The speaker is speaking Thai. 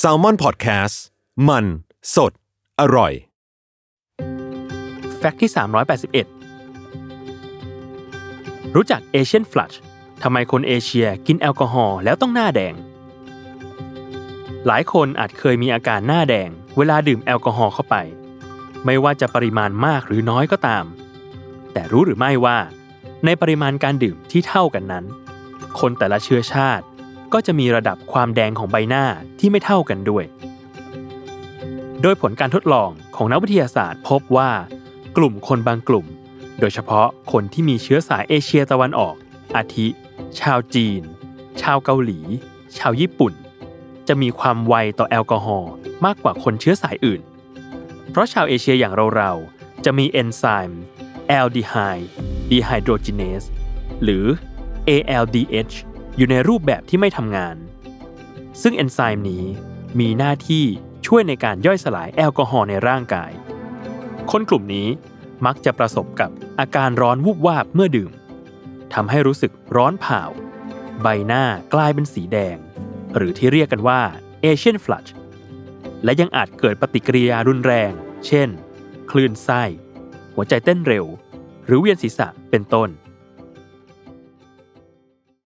s a l ม o n PODCAST มัน สด อร่อย แฟกต์ที่ 381 รู้จักเอเชียนฟลัชทำไมคนเอเชียกินแอลกอฮอล์แล้วต้องหน้าแดง หลายคนอาจเคยมีอาการหน้าแดง เวลาดื่มแอลกอฮอล์เข้าไป ไม่ว่าจะปริมาณมากหรือน้อยก็ตาม แต่รู้หรือไม่ว่า ในปริมาณการดื่มที่เท่ากันนั้น คนแต่ละเชื้อชาติ ก็จะมีระดับความแดงของใบหน้าที่ไม่เท่ากันด้วย โดยผลการทดลองของนักวิทยาศาสตร์ พบว่า กลุ่มคนบางกลุ่ม โดยเฉพาะคนที่มีเชื้อสายเอเชียตะวันออก อาทิ ชาวจีน ชาวเกาหลี ชาวญี่ปุ่น จะมีความไวต่อแอลกอฮอล์มากกว่าคนเชื้อสายอื่น เพราะชาวเอเชียอย่างเราๆจะมีเอนไซม์aldehyde dehydrogenase หรือ ALDH อยู่ในรูปแบบที่ไม่ทำงาน ซึ่งเอนไซม์นี้มีหน้าที่ช่วยในการย่อยสลายแอลกอฮอล์ในร่างกาย คนกลุ่มนี้มักจะประสบกับอาการร้อนวูบวาบเมื่อดื่มทำให้รู้สึกร้อนเผาใบหน้ากลายเป็นสีแดง หรือที่เรียกกันว่า Asian Flush และยังอาจเกิดปฏิกิริยารุนแรง เช่น คลื่นไส้ หัวใจเต้นเร็ว หรือเวียนศีรษะเป็นต้น